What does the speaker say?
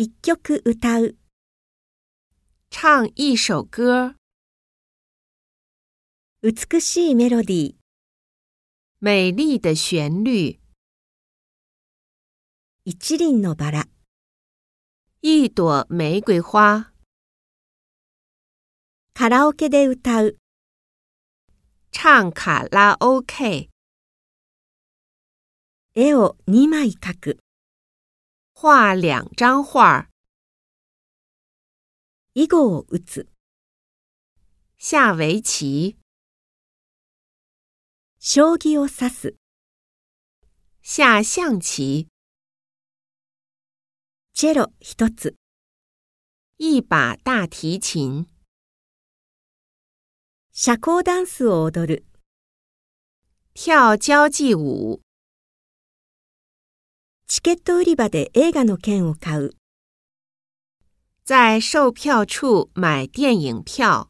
一曲歌う、唱一首歌，美しいメロディー、美丽的旋律，一輪のバラ、一朵玫瑰花，カラオケで歌う、唱卡拉 OK，絵を2枚描く、画两张画，囲碁を打つ、下围棋，将棋を指す、下象棋，チェロ一つ、一把大提琴，社交ダンスを踊る、跳交际舞， チケット売り場で映画の券を買う。在售票处买电影票。